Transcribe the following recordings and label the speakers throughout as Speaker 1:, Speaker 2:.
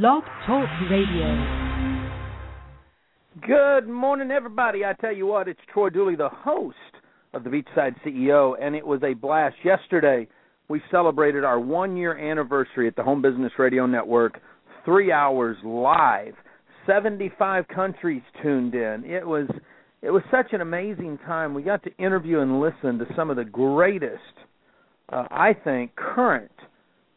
Speaker 1: Blog Talk Radio.
Speaker 2: Good morning, everybody. I tell you what, it's Troy Dooly, the host of the Beachside CEO, and it was a blast. Yesterday, we celebrated our one year anniversary at the Home Business Radio Network, three hours live, 75 countries tuned in. It was. It was such an amazing time. We got to interview and listen to some of the greatest, uh, I think, current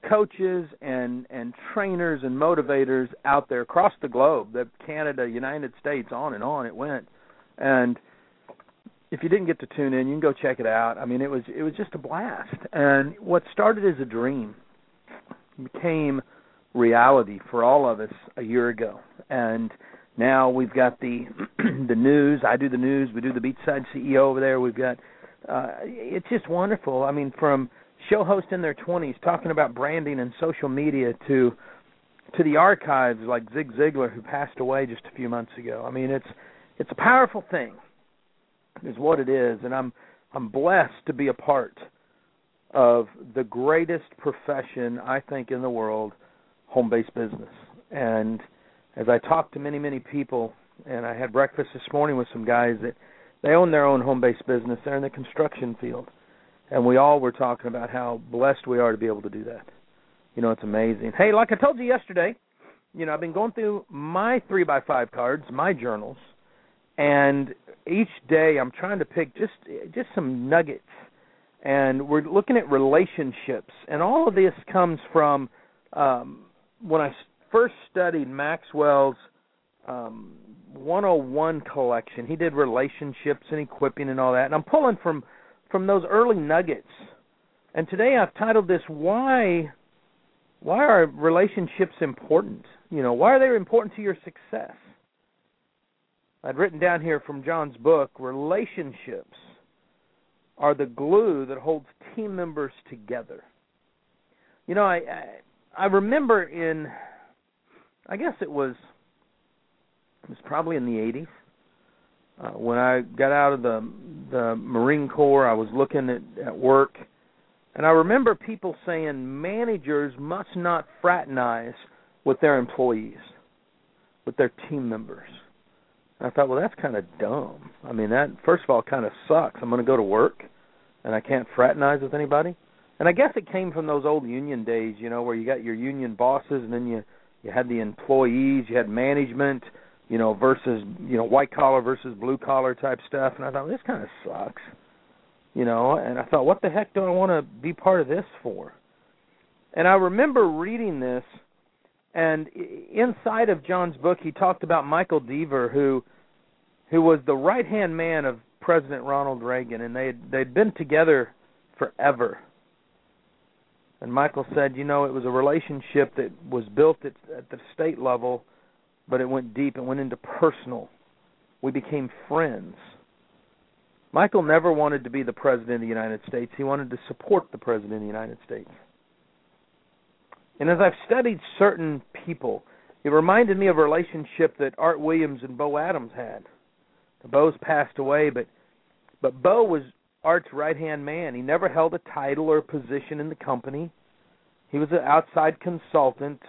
Speaker 2: coaches and and trainers and motivators out there across the globe, the Canada, United States, on and on it went. And if you didn't get to tune in, you can go check it out. I mean, it was it was just a blast. And what started as a dream became reality for all of us a year ago. And now we've got the the news. I do the news. We do the Beachside CEO over there. We've got uh it's just wonderful. I mean, from show hosts in their 20s talking about branding and social media to to the archives like Zig Ziglar who passed away just a few months ago. I mean, it's it's a powerful thing. Is what it is and I'm I'm blessed to be a part of the greatest profession I think in the world, home-based business. And as I talk to many many people and I had breakfast this morning with some guys that they own their own home-based business. They're in the construction field and we all were talking about how blessed we are to be able to do that. You know, it's amazing. Hey, like I told you yesterday, you know, I've been going through my three by five cards, my journals, and each day I'm trying to pick just just some nuggets. And we're looking at relationships, and all of this comes from um, when I first studied Maxwell's um, 101 collection. He did relationships and equipping and all that, and I'm pulling from from those early nuggets. And today I've titled this why why are relationships important? You know, why are they important to your success? I'd written down here from John's book, relationships are the glue that holds team members together. You know, I I, I remember in I guess it was it was probably in the 80s uh, when I got out of the the Marine Corps, I was looking at, at work, and I remember people saying managers must not fraternize with their employees, with their team members. And I thought, well, that's kind of dumb. I mean, that first of all kind of sucks. I'm going to go to work, and I can't fraternize with anybody. And I guess it came from those old union days, you know, where you got your union bosses, and then you you had the employees, you had management you know, versus you know white collar versus blue collar type stuff. And I thought this kind of sucks, you know. And I thought, what the heck do I want to be part of this for? And I remember reading this, and inside of John's book, he talked about Michael Deaver, who who was the right hand man of President Ronald Reagan, and they they'd been together forever. And Michael said, you know, it was a relationship that was built at, at the state level but it went deep. It went into personal. We became friends. Michael never wanted to be the president of the United States. He wanted to support the president of the United States. And as I've studied certain people, it reminded me of a relationship that Art Williams and Bo Adams had. Bo's passed away, but but Bo was Art's right hand man. He never held a title or a position in the company. He was an outside consultant,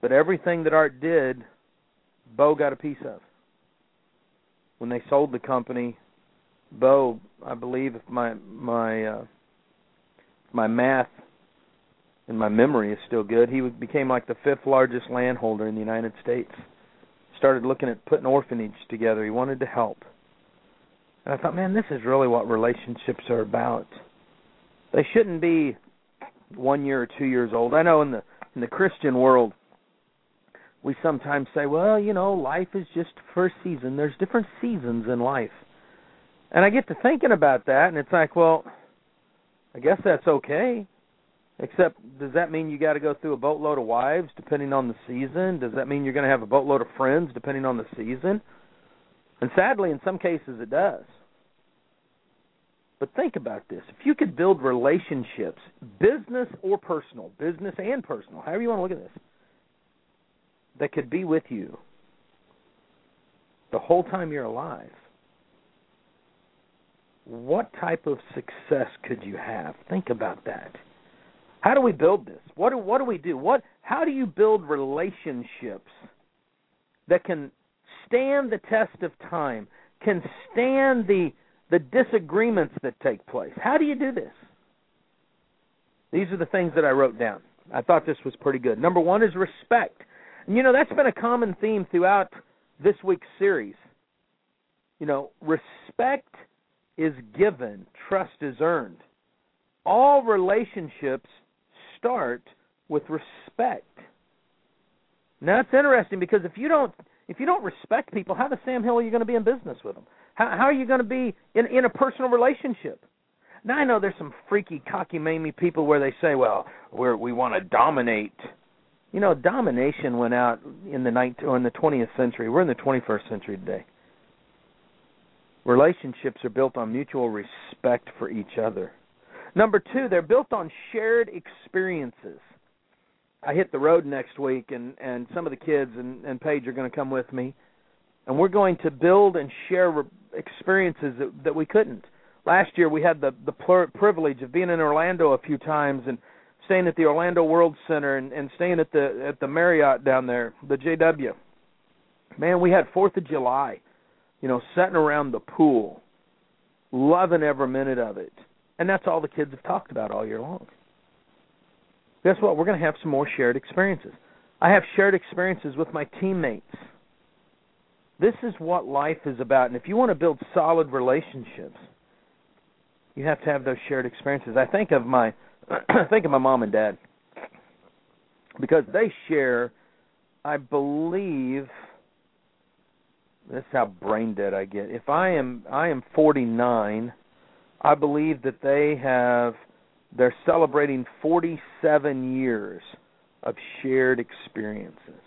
Speaker 2: but everything that Art did Bo got a piece of. When they sold the company, Bo, I believe, if my my uh, my math and my memory is still good, he became like the fifth largest landholder in the United States. Started looking at putting orphanage together. He wanted to help. And I thought, man, this is really what relationships are about. They shouldn't be one year or two years old. I know in the in the Christian world, we sometimes say, well, you know, life is just a season. There's different seasons in life. And I get to thinking about that, and it's like, well, I guess that's okay. Except, does that mean you got to go through a boatload of wives depending on the season? Does that mean you're going to have a boatload of friends depending on the season? And sadly, in some cases, it does. But think about this. If you could build relationships, business or personal, business and personal, however you want to look at this, that could be with you the whole time you're alive, what type of success could you have? Think about that. How do we build this? What do what do we do? What how do you build relationships that can stand the test of time, can stand the the disagreements that take place? How do you do this? These are the things that I wrote down. I thought this was pretty good. Number 1 is respect. And you know, that's been a common theme throughout this week's series. You know, respect is given, trust is earned. All relationships start with respect. Now that's interesting because if you don't if you don't respect people, how the Sam Hill are you going to be in business with them? How, how are you going to be in in a personal relationship? Now I know there's some freaky, cocky, mamey people where they say, "Well, we we want to dominate." You know, domination went out in the 19th or in the 20th century. We're in the 21st century today. Relationships are built on mutual respect for each other. Number two, they're built on shared experiences. I hit the road next week, and and some of the kids and, and Paige are going to come with me, and we're going to build and share experiences that, that we couldn't. Last year, we had the the privilege of being in Orlando a few times and staying at the Orlando World Center and, and staying at the at the Marriott down there, the JW. Man, we had Fourth of July, you know, sitting around the pool, loving every minute of it and that's all the kids have talked about all year long. Guess what? We're going to have some more shared experiences. I have shared experiences with my teammates. This is what life is about. And if you want to build solid relationships, you have to have those shared experiences. I think of my think of my mom and dad because they share I believe this is how brain dead I get. If I am I am 49 I believe that they have they're celebrating 47 years of shared experiences.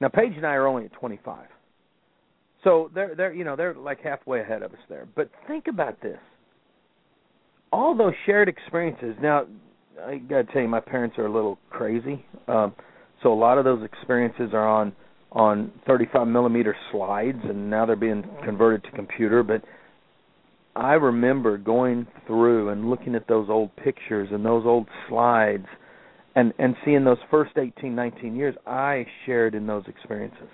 Speaker 2: Now Paige and I are only at 25. So they're they're you know they're like halfway ahead of us there. But think about this. All those shared experiences. Now I got to tell you my parents are a little crazy. Um so a lot of those experiences are on on 35 millimeter slides and now they're being converted to computer but I remember going through and looking at those old pictures and those old slides and and seeing those first 18 19 years I shared in those experiences.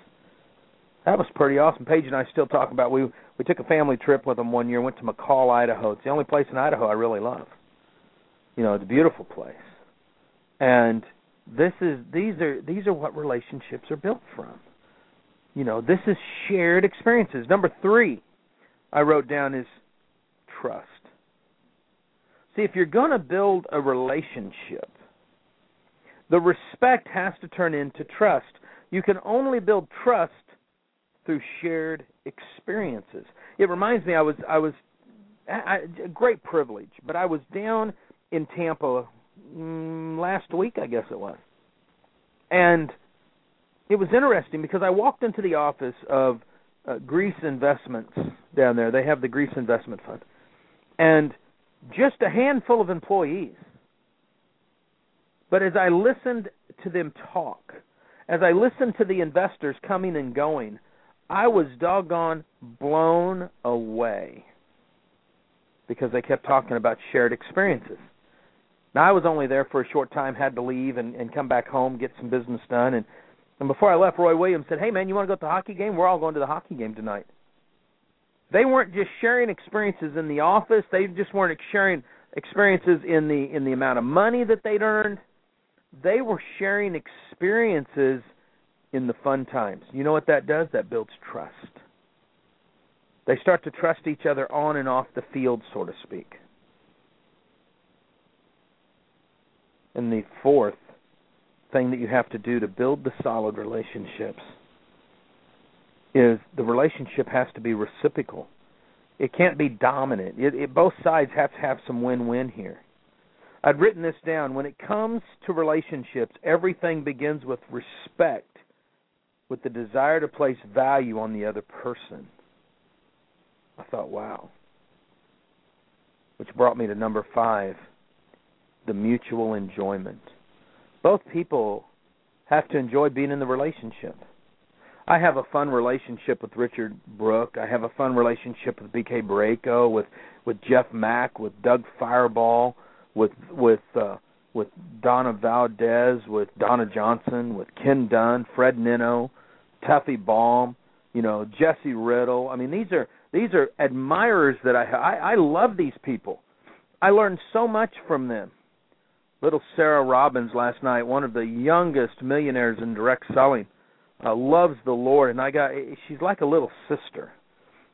Speaker 2: That was pretty awesome. Paige and I still talk about we we took a family trip with them one year went to McCall, Idaho. It's the only place in Idaho I really love. You know, it's a beautiful place. And this is these are these are what relationships are built from. You know, this is shared experiences. Number 3 I wrote down is trust. See, if you're going to build a relationship, the respect has to turn into trust. You can only build trust through shared experiences. It reminds me, I was I was great privilege, but I was down in Tampa mm, last week, I guess it was, and it was interesting because I walked into the office of uh, Greece Investments down there. They have the Greece Investment Fund, and just a handful of employees. But as I listened to them talk, as I listened to the investors coming and going, I was doggone blown away because they kept talking about shared experiences. Now I was only there for a short time, had to leave and, and come back home, get some business done, and and before I left, Roy Williams said, "Hey man, you want to go to the hockey game? We're all going to the hockey game tonight." they weren't just sharing experiences in the office. They just weren't sharing experiences in the in the amount of money that they'd earned. They were sharing experiences in the fun times. You know what that does? That builds trust. They start to trust each other on and off the field, so to speak. And the fourth thing that you have to do to build the solid relationships is the relationship has to be reciprocal. It can't be dominant. It, it, both sides have to have some win-win here. I'd written this down. When it comes to relationships, everything begins with respect, with the desire to place value on the other person. I thought, wow. Which brought me to number five the mutual enjoyment. Both people have to enjoy being in the relationship. I have a fun relationship with Richard Brooke. I have a fun relationship with BK Boreyko, with with Jeff Mack, with Doug Firebaugh, with with uh, with Donna Valdez, with Donna Johnson, with Ken Dunn, Fred Nino, Tuffy Baum, you know Jesse Riddle. I mean, these are these are admirers that I I, I love these people. I learned so much from them. Little Sarah Robbins last night, one of the youngest millionaires in direct selling, uh, loves the Lord, and I got she's like a little sister.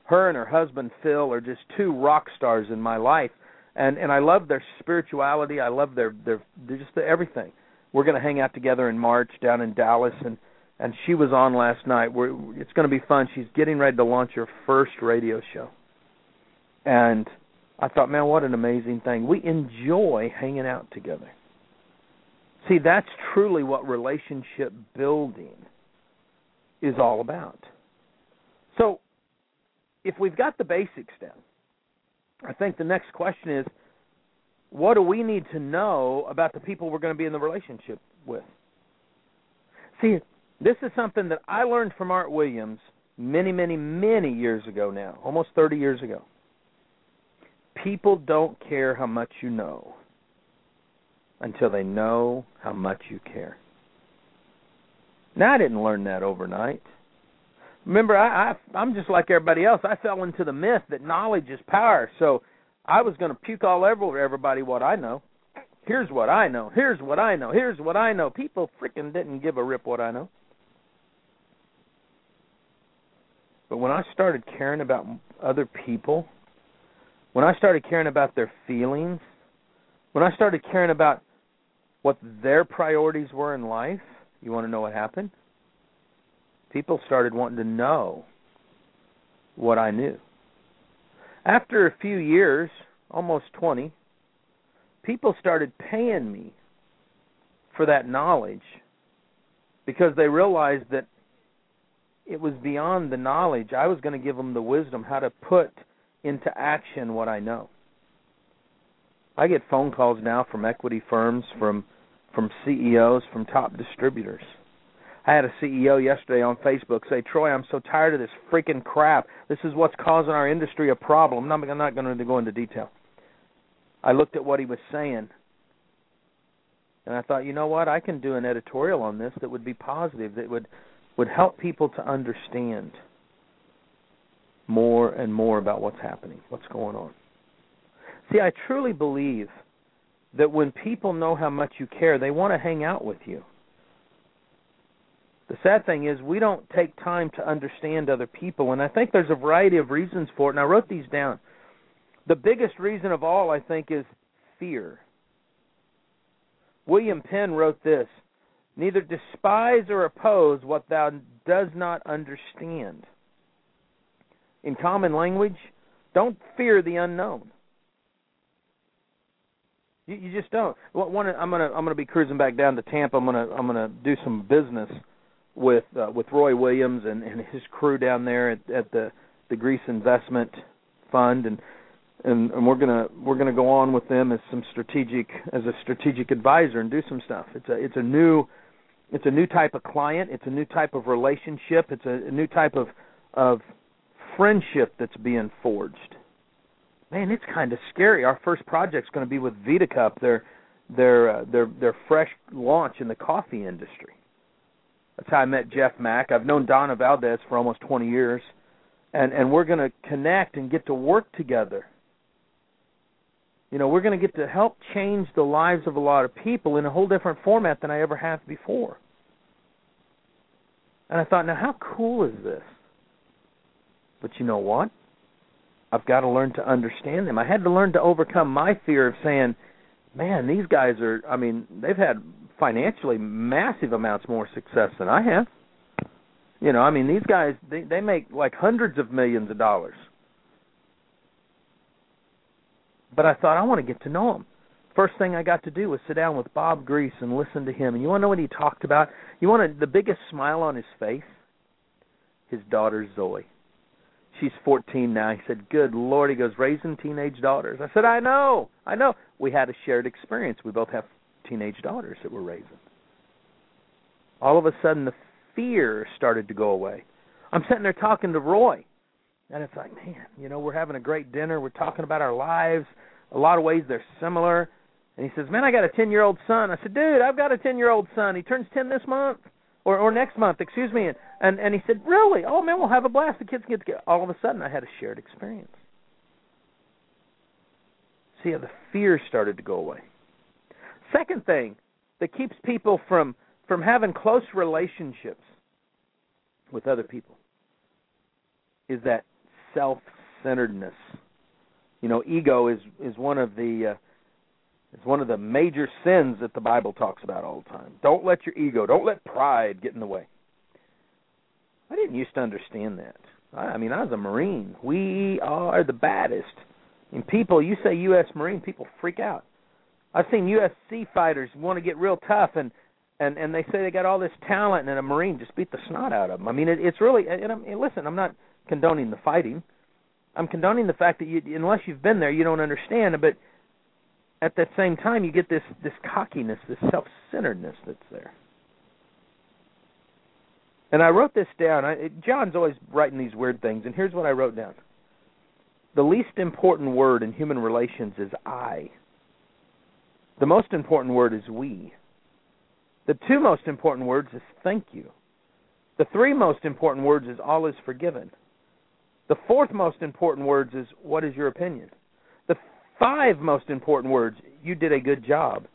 Speaker 2: Her and her husband Phil are just two rock stars in my life, and and I love their spirituality. I love their their they're just their everything. We're going to hang out together in March down in Dallas, and and she was on last night. We're, it's going to be fun. She's getting ready to launch her first radio show, and I thought, man, what an amazing thing. We enjoy hanging out together. See, that's truly what relationship building is all about. So, if we've got the basics down, I think the next question is what do we need to know about the people we're going to be in the relationship with? See, this is something that I learned from Art Williams many, many, many years ago now, almost 30 years ago. People don't care how much you know until they know how much you care. Now, I didn't learn that overnight. Remember, I, I I'm just like everybody else. I fell into the myth that knowledge is power. So I was going to puke all over everybody what I know. Here's what I know. Here's what I know. Here's what I know. People freaking didn't give a rip what I know. But when I started caring about other people, when I started caring about their feelings, when I started caring about what their priorities were in life, you want to know what happened? People started wanting to know what I knew. After a few years, almost 20, people started paying me for that knowledge because they realized that it was beyond the knowledge. I was going to give them the wisdom how to put into action what I know. I get phone calls now from equity firms, from from CEOs, from top distributors. I had a CEO yesterday on Facebook say, "Troy, I'm so tired of this freaking crap. This is what's causing our industry a problem." I'm not, going to go into detail. I looked at what he was saying, and I thought, you know what? I can do an editorial on this that would be positive, that would would help people to understand more and more about what's happening, what's going on. See, I truly believe that when people know how much you care, they want to hang out with you. The sad thing is, we don't take time to understand other people, and I think there's a variety of reasons for it, and I wrote these down. The biggest reason of all, I think, is fear. William Penn wrote this Neither despise or oppose what thou does not understand. In common language, don't fear the unknown. You, you just don't. One, I'm gonna I'm gonna be cruising back down to Tampa. I'm gonna I'm gonna do some business with uh, with Roy Williams and, and his crew down there at, at the the Greece Investment Fund, and and, and we're gonna we're gonna go on with them as some strategic as a strategic advisor and do some stuff. It's a it's a new it's a new type of client. It's a new type of relationship. It's a, a new type of of friendship that's being forged. Man, it's kind of scary. Our first project's going to be with VitaCup, their their uh, their their fresh launch in the coffee industry. That's how I met Jeff Mack. I've known Donna Valdez for almost 20 years, and and we're going to connect and get to work together. You know, we're going to get to help change the lives of a lot of people in a whole different format than I ever have before. And I thought, now how cool is this? But you know what? I've got to learn to understand them. I had to learn to overcome my fear of saying, man, these guys are, I mean, they've had financially massive amounts more success than I have. You know, I mean, these guys they they make like hundreds of millions of dollars. But I thought I want to get to know them. First thing I got to do was sit down with Bob Grease and listen to him. And you want to know what he talked about? You want to, the biggest smile on his face? His daughter Zoe. She's 14 now. He said, "Good Lord," he goes, "raising teenage daughters." I said, "I know, I know." We had a shared experience. We both have teenage daughters that we're raising. All of a sudden, the fear started to go away. I'm sitting there talking to Roy, and it's like, man, you know, we're having a great dinner. We're talking about our lives. A lot of ways they're similar, And he says, "Man, I got a 10-year-old son." I said, "Dude, I've got a 10-year-old son. He turns 10 this month." Or, or next month, excuse me, and, and and he said, "Really? Oh man, we'll have a blast. The kids can get together." All of a sudden, I had a shared experience. See how the fear started to go away. Second thing that keeps people from from having close relationships with other people is that self-centeredness. You know, ego is is one of the uh, is one of the major sins that the Bible talks about all the time. Don't let your ego, don't let pride get in the way. I didn't used to understand that. I mean, I was a Marine. We are the baddest. And people, you say U.S. Marine, people freak out. I've seen UFC fighters want to get real tough, and and and they say they got all this talent, and a Marine just beat the snot out of them. I mean, it, it's really. And I'm, and listen, I'm not condoning the fighting. I'm condoning the fact that you, unless you've been there, you don't understand. But at that same time, you get this this cockiness, this self-centeredness that's there. And I wrote this down. I, John's always writing these weird things, and here's what I wrote down. The least important word in human relations is I. The most important word is we. The two most important words is thank you. The three most important words is all is forgiven. The fourth most important words is what is your opinion? The five most important words, you did a good job.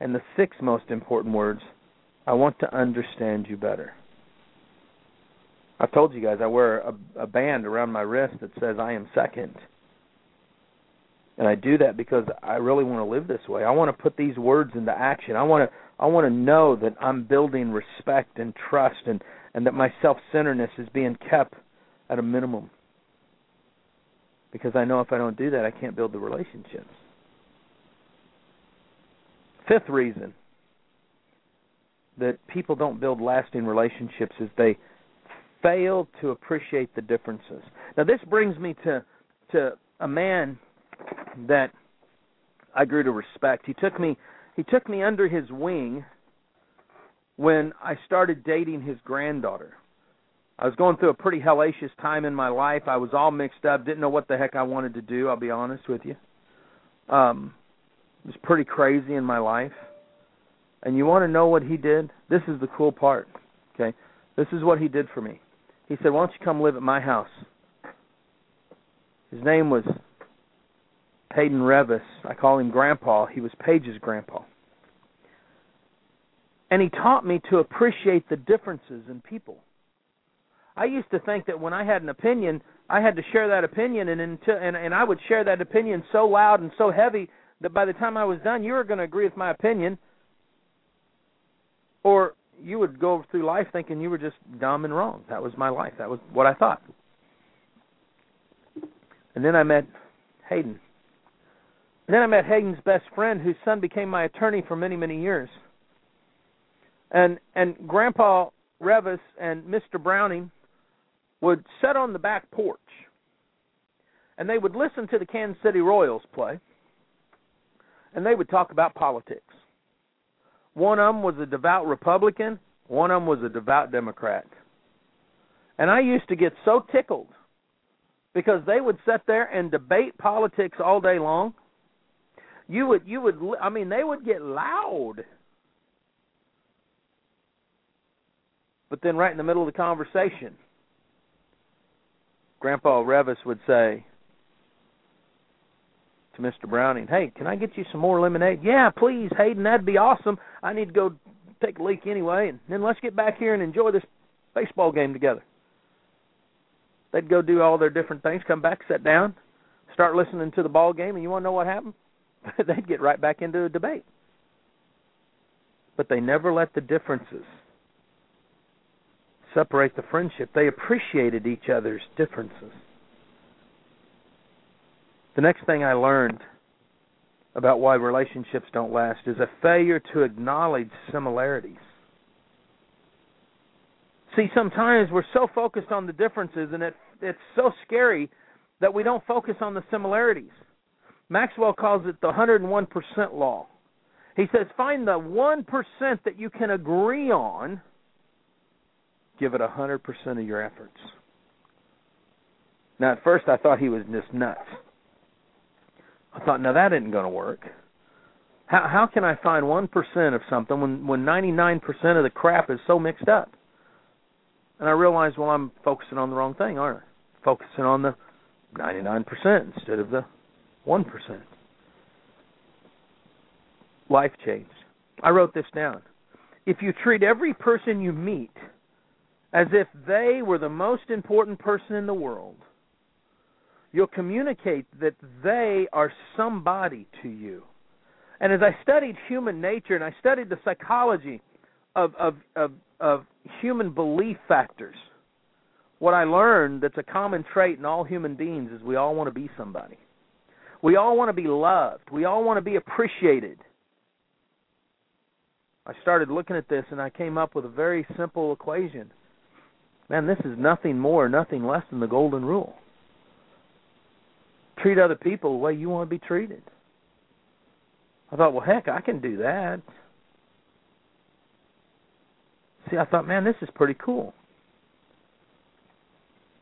Speaker 2: And the six most important words, I want to understand you better. I've told you guys I wear a, a band around my wrist that says I am second. And I do that because I really want to live this way. I want to put these words into action. I want to I want to know that I'm building respect and trust and and that my self-centeredness is being kept at a minimum. Because I know if I don't do that, I can't build the relationships. Fifth reason that people don't build lasting relationships is they fail to appreciate the differences. Now this brings me to to a man that I grew to respect. He took me he took me under his wing when I started dating his granddaughter. I was going through a pretty hellacious time in my life. I was all mixed up, didn't know what the heck I wanted to do, I'll be honest with you. Um it was pretty crazy in my life. And you want to know what he did? This is the cool part. Okay? This is what he did for me. He said, "Why don't you come live at my house?" His name was Hayden Revis. I call him Grandpa. He was Paige's grandpa. And he taught me to appreciate the differences in people. I used to think that when I had an opinion, I had to share that opinion, and until and, and I would share that opinion so loud and so heavy that by the time I was done, you were going to agree with my opinion, or you would go through life thinking you were just dumb and wrong. That was my life. That was what I thought. And then I met Hayden. And then I met Hayden's best friend, whose son became my attorney for many, many years. And and Grandpa Revis and Mr. Browning would sit on the back porch, and they would listen to the Kansas City Royals play, and they would talk about politics. One of them was a devout Republican, one of them was a devout Democrat. And I used to get so tickled because they would sit there and debate politics all day long you would you would I mean they would get loud. But then right in the middle of the conversation, Grandpa Revis would say to Mr. Browning, "Hey, can I get you some more lemonade?" "Yeah, please, Hayden, that'd be awesome. I need to go take a leak anyway, and then let's get back here and enjoy this baseball game together." They'd go do all their different things, come back, sit down, start listening to the ball game, and you want to know what happened? they'd get right back into a debate. But they never let the differences separate the friendship. They appreciated each other's differences. The next thing I learned about why relationships don't last is a failure to acknowledge similarities. See, sometimes we're so focused on the differences and it, it's so scary that we don't focus on the similarities. Maxwell calls it the 101% law. He says, find the 1% that you can agree on, give it 100% of your efforts. Now, at first, I thought he was just nuts. Thought, now that isn't going to work. How how can I find one percent of something when when ninety nine percent of the crap is so mixed up? And I realized, well, I'm focusing on the wrong thing, aren't I? Focusing on the ninety nine percent instead of the one percent. Life changed. I wrote this down. If you treat every person you meet as if they were the most important person in the world, you'll communicate that they are somebody to you. And as I studied human nature and I studied the psychology of of of, of human belief factors, what I learned that's a common trait in all human beings is we all want to be somebody. We all want to be loved. We all want to be appreciated. I started looking at this and I came up with a very simple equation. Man, this is nothing more, nothing less than the golden rule. Treat other people the way you want to be treated. I thought, well, heck, I can do that. See, I thought, man, this is pretty cool.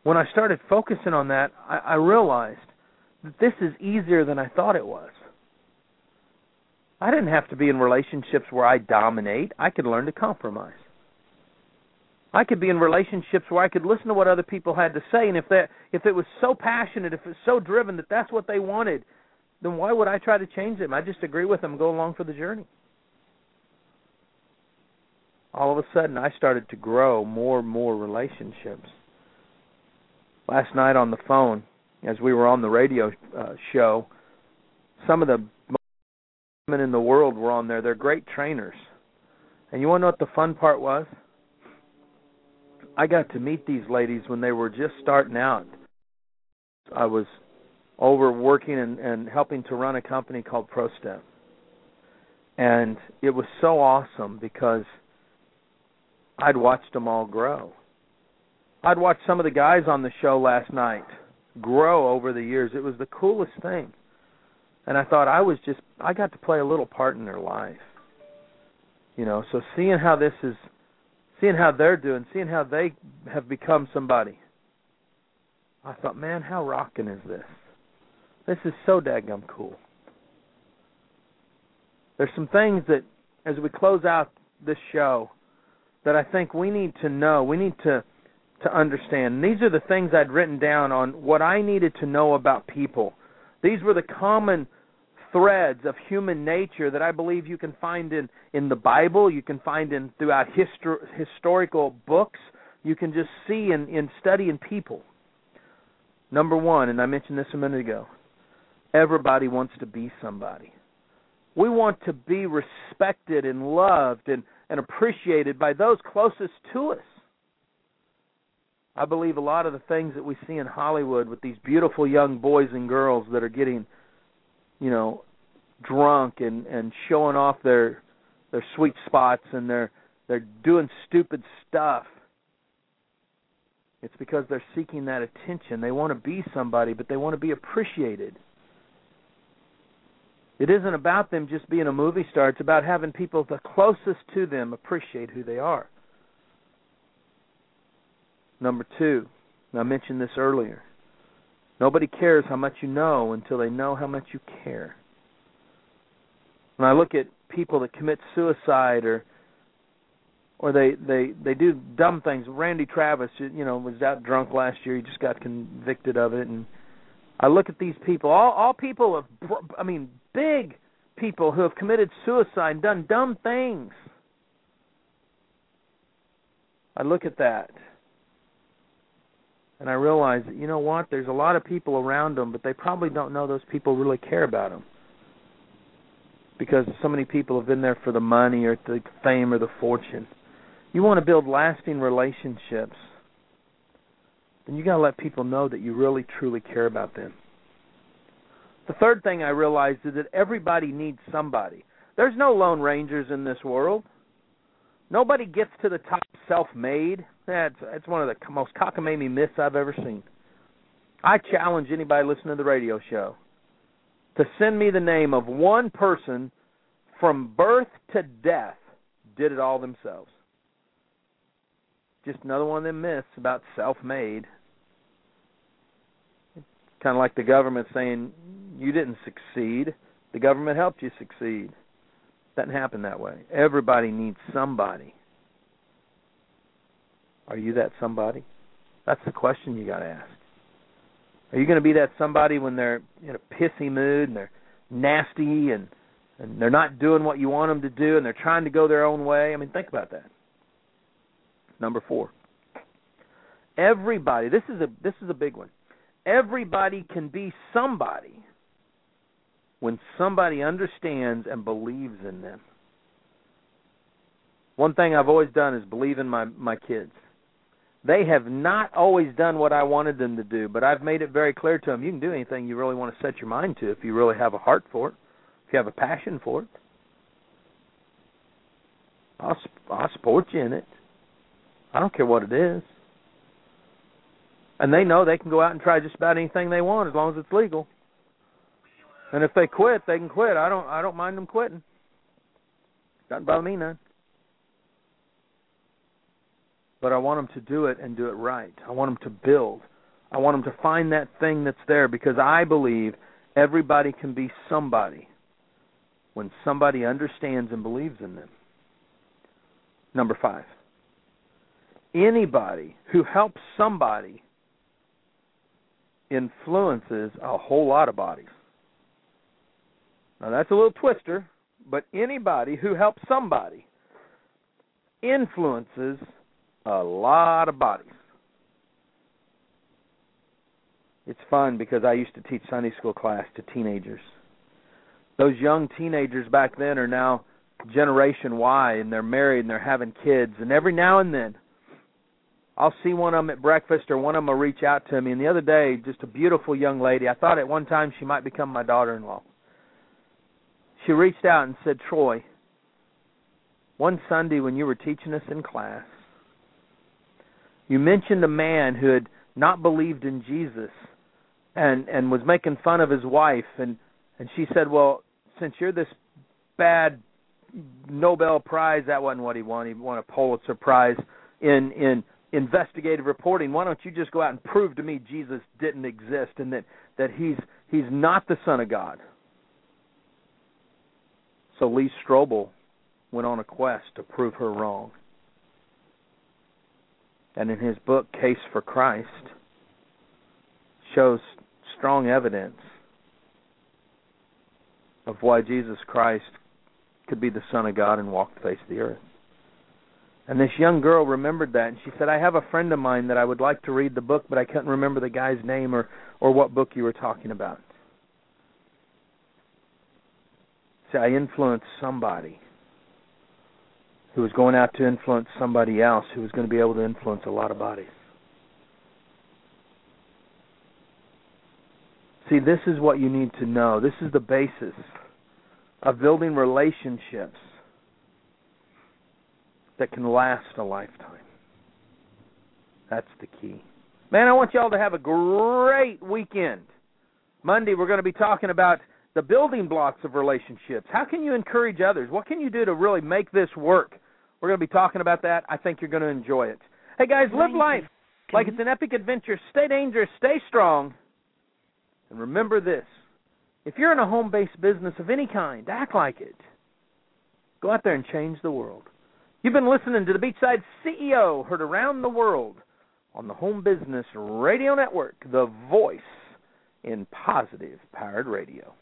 Speaker 2: When I started focusing on that, I, I realized that this is easier than I thought it was. I didn't have to be in relationships where I dominate. I could learn to compromise. I could be in relationships where I could listen to what other people had to say, and if that if it was so passionate, if it's so driven that that's what they wanted, then why would I try to change them? I just agree with them go along for the journey. All of a sudden, I started to grow more and more relationships. Last night on the phone, as we were on the radio uh, show, some of the women in the world were on there. They're great trainers. And you want to know what the fun part was? I got to meet these ladies when they were just starting out. I was over working and, and helping to run a company called ProStep. And it was so awesome because I'd watched them all grow. I'd watched some of the guys on the show last night grow over the years. It was the coolest thing. And I thought I was just I got to play a little part in their life. You know, so seeing how this is seeing how they're doing, seeing how they have become somebody. I thought, man, how rocking is this? This is so daggum cool. There's some things that, as we close out this show, that I think we need to know. We need to to understand. And these are the things I'd written down on what I needed to know about people. These were the common threads of human nature that I believe you can find in in the Bible, you can find in throughout histor- historical books, you can just see in in studying people. Number 1, and I mentioned this a minute ago. Everybody wants to be somebody. We want to be respected and loved and, and appreciated by those closest to us. I believe a lot of the things that we see in Hollywood with these beautiful young boys and girls that are getting, you know, drunk and and showing off their their sweet spots and they're they're doing stupid stuff. It's because they're seeking that attention. They want to be somebody, but they want to be appreciated. It isn't about them just being a movie star. It's about having people the closest to them appreciate who they are. Number two, I mentioned this earlier. Nobody cares how much you know until they know how much you care. When I look at people that commit suicide or or they they they do dumb things. Randy Travis, you know, was out drunk last year. He just got convicted of it, and I look at these people. All all people of, I mean, big people who have committed suicide and done dumb things. I look at that and I realize that you know what? There's a lot of people around them, but they probably don't know those people really care about them because so many people have been there for the money or the fame or the fortune. You want to build lasting relationships, then you got to let people know that you really truly care about them. The third thing I realized is that everybody needs somebody. There's no lone rangers in this world. Nobody gets to the top self-made. That's that's one of the most cockamamie myths I've ever seen. I challenge anybody listening to the radio show to send me the name of one person from birth to death did it all themselves. Just another one of them myths about self-made. Kind of like the government saying you didn't succeed, the government helped you succeed. Doesn't happen that way. Everybody needs somebody. Are you that somebody? That's the question you got to ask. Are you going to be that somebody when they're in a pissy mood and they're nasty and and they're not doing what you want them to do and they're trying to go their own way? I mean, think about that. Number 4. Everybody, this is a this is a big one. Everybody can be somebody when somebody understands and believes in them. One thing I've always done is believe in my my kids. They have not always done what I wanted them to do, but I've made it very clear to them you can do anything you really want to set your mind to if you really have a heart for it, if you have a passion for it. I'll I'll support you in it. I don't care what it is. And they know they can go out and try just about anything they want as long as it's legal. And if they quit, they can quit. I don't I don't mind them quitting. Doesn't bother me none. But I want them to do it and do it right. I want them to build. I want them to find that thing that's there because I believe everybody can be somebody when somebody understands and believes in them. Number 5. Anybody who helps somebody influences a whole lot of bodies. Now that's a little twister, but anybody who helps somebody influences a lot of bodies. It's fun because I used to teach Sunday school class to teenagers. Those young teenagers back then are now generation Y and they're married and they're having kids and every now and then I'll see one of them at breakfast or one of them will reach out to me. And the other day, just a beautiful young lady. I thought at one time she might become my daughter-in-law. She reached out and said, "Troy, one Sunday when you were teaching us in class, you mentioned a man who had not believed in Jesus and and was making fun of his wife and and she said, "Well, since you're this bad Nobel Prize, that wasn't what he won. He won a Pulitzer Prize in in investigative reporting, why don't you just go out and prove to me Jesus didn't exist and that that he's he's not the son of God? So Lee Strobel went on a quest to prove her wrong. And in his book Case for Christ shows strong evidence of why Jesus Christ could be the son of God and walk the face of the earth. And this young girl remembered that, and she said, "I have a friend of mine that I would like to read the book, but I couldn't remember the guy's name or or what book you were talking about." See, I influenced somebody who was going out to influence somebody else who was going to be able to influence a lot of bodies. See, this is what you need to know. This is the basis of building relationships that can last a lifetime. That's the key. Man, I want y'all to have a great weekend. Monday, we're going to be talking about the building blocks of relationships. How can you encourage others? What can you do to really make this work? We're going to be talking about that. I think you're going to enjoy it. Hey, guys, live life like it's an epic adventure. Stay dangerous, stay strong. And remember this if you're in a home based business of any kind, act like it. Go out there and change the world. You've been listening to the Beachside CEO, heard around the world on the Home Business Radio Network, the voice in positive powered radio.